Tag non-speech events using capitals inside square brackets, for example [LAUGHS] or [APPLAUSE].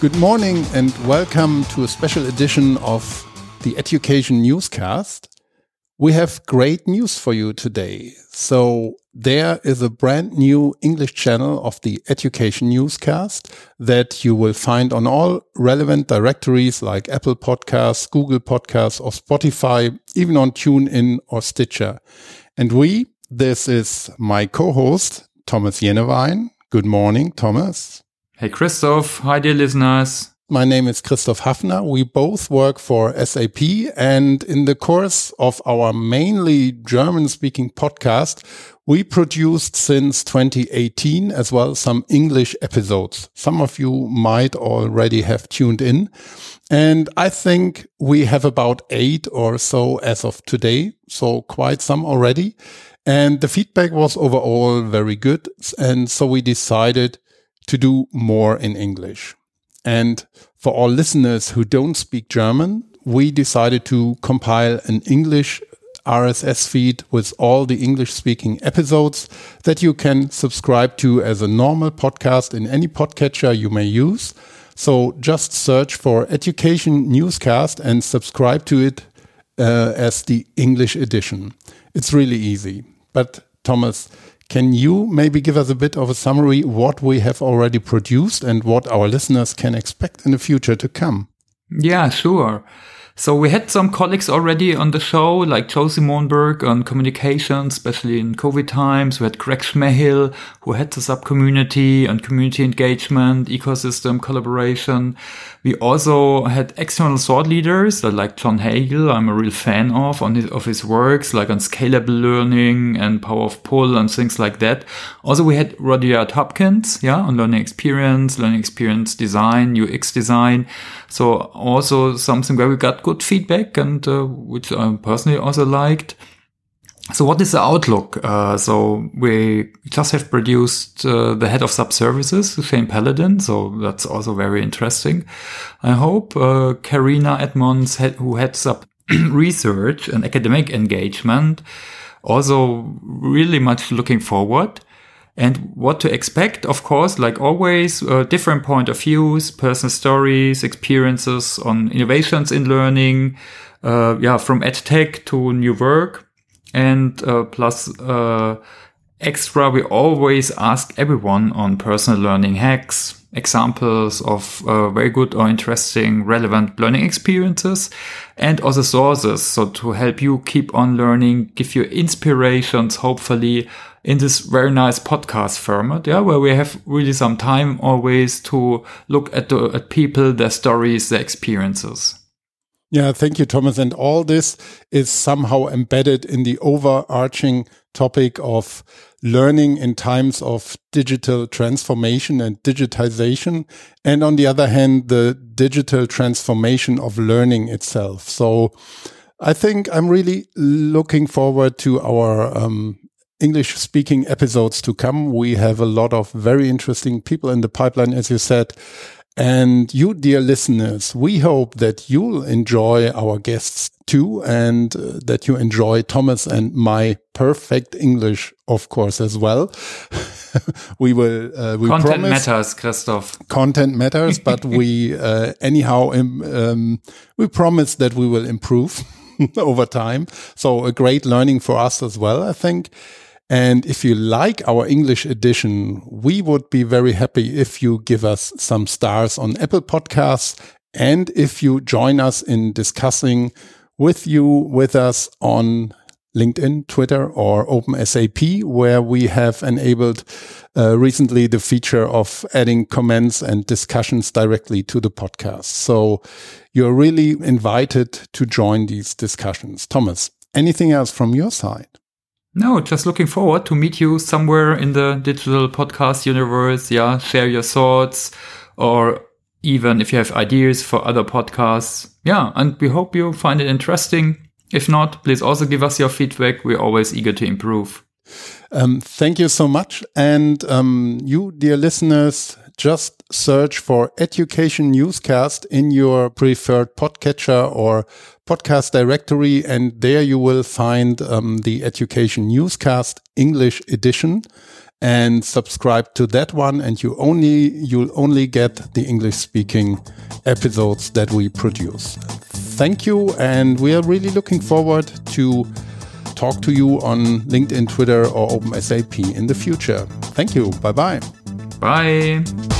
Good morning and welcome to a special edition of the Education Newscast. We have great news for you today. So there is a brand new English channel of the Education Newscast that you will find on all relevant directories like Apple Podcasts, Google Podcasts or Spotify, even on TuneIn or Stitcher. And we, this is my co-host, Thomas Jenewein. Good morning, Thomas. Hey, Christoph. Hi, dear listeners. My name is Christoph Haffner. We both work for SAP and in the course of our mainly German speaking podcast, we produced since 2018 as well some English episodes. Some of you might already have tuned in. And I think we have about eight or so as of today. So quite some already. And the feedback was overall very good. And so we decided to do more in English. And for all listeners who don't speak German, we decided to compile an English RSS feed with all the English speaking episodes that you can subscribe to as a normal podcast in any podcatcher you may use. So just search for Education Newscast and subscribe to it uh, as the English edition. It's really easy. But Thomas, can you maybe give us a bit of a summary what we have already produced and what our listeners can expect in the future to come? Yeah, sure. So we had some colleagues already on the show, like Josie Mohnberg on communication, especially in COVID times. We had Greg Schmehill, who had the SAP community on community engagement, ecosystem collaboration. We also had external thought leaders uh, like John Hagel, I'm a real fan of, on his, of his works, like on scalable learning and power of pull and things like that. Also, we had Rudyard Hopkins, yeah, on learning experience, learning experience design, UX design. So also something where we got good feedback and uh, which I personally also liked. So what is the outlook? Uh, so we just have produced uh, the head of SAP services, Shane Paladin. So that's also very interesting. I hope uh, Karina Edmonds, who heads up [CLEARS THROAT] research and academic engagement, also really much looking forward. And what to expect, of course, like always, uh, different point of views, personal stories, experiences on innovations in learning, uh, yeah, from edtech to new work and uh, plus uh, extra, we always ask everyone on personal learning hacks, examples of uh, very good or interesting relevant learning experiences and other sources. So to help you keep on learning, give you inspirations, hopefully in this very nice podcast format. Yeah. Where we have really some time always to look at the, at people, their stories, their experiences. Yeah, thank you, Thomas. And all this is somehow embedded in the overarching topic of learning in times of digital transformation and digitization. And on the other hand, the digital transformation of learning itself. So I think I'm really looking forward to our um, English speaking episodes to come. We have a lot of very interesting people in the pipeline, as you said. And you, dear listeners, we hope that you'll enjoy our guests too, and uh, that you enjoy Thomas and my perfect English, of course, as well. [LAUGHS] we will. Uh, we content promise, matters, Christoph. Content matters, [LAUGHS] but we uh, anyhow um, we promise that we will improve [LAUGHS] over time. So a great learning for us as well, I think. And if you like our English edition, we would be very happy if you give us some stars on Apple Podcasts and if you join us in discussing with you, with us on LinkedIn, Twitter, or OpenSAP, where we have enabled uh, recently the feature of adding comments and discussions directly to the podcast. So you're really invited to join these discussions. Thomas, anything else from your side? No, just looking forward to meet you somewhere in the digital podcast universe. Yeah, share your thoughts or even if you have ideas for other podcasts. Yeah, and we hope you find it interesting. If not, please also give us your feedback. We're always eager to improve. Um, thank you so much. And um, you, dear listeners, just search for Education Newscast in your preferred podcatcher or podcast directory, and there you will find um, the Education Newscast English edition. and subscribe to that one and you only you'll only get the English speaking episodes that we produce. Thank you and we are really looking forward to talk to you on LinkedIn, Twitter or OpenSAP in the future. Thank you. Bye-bye. Bye.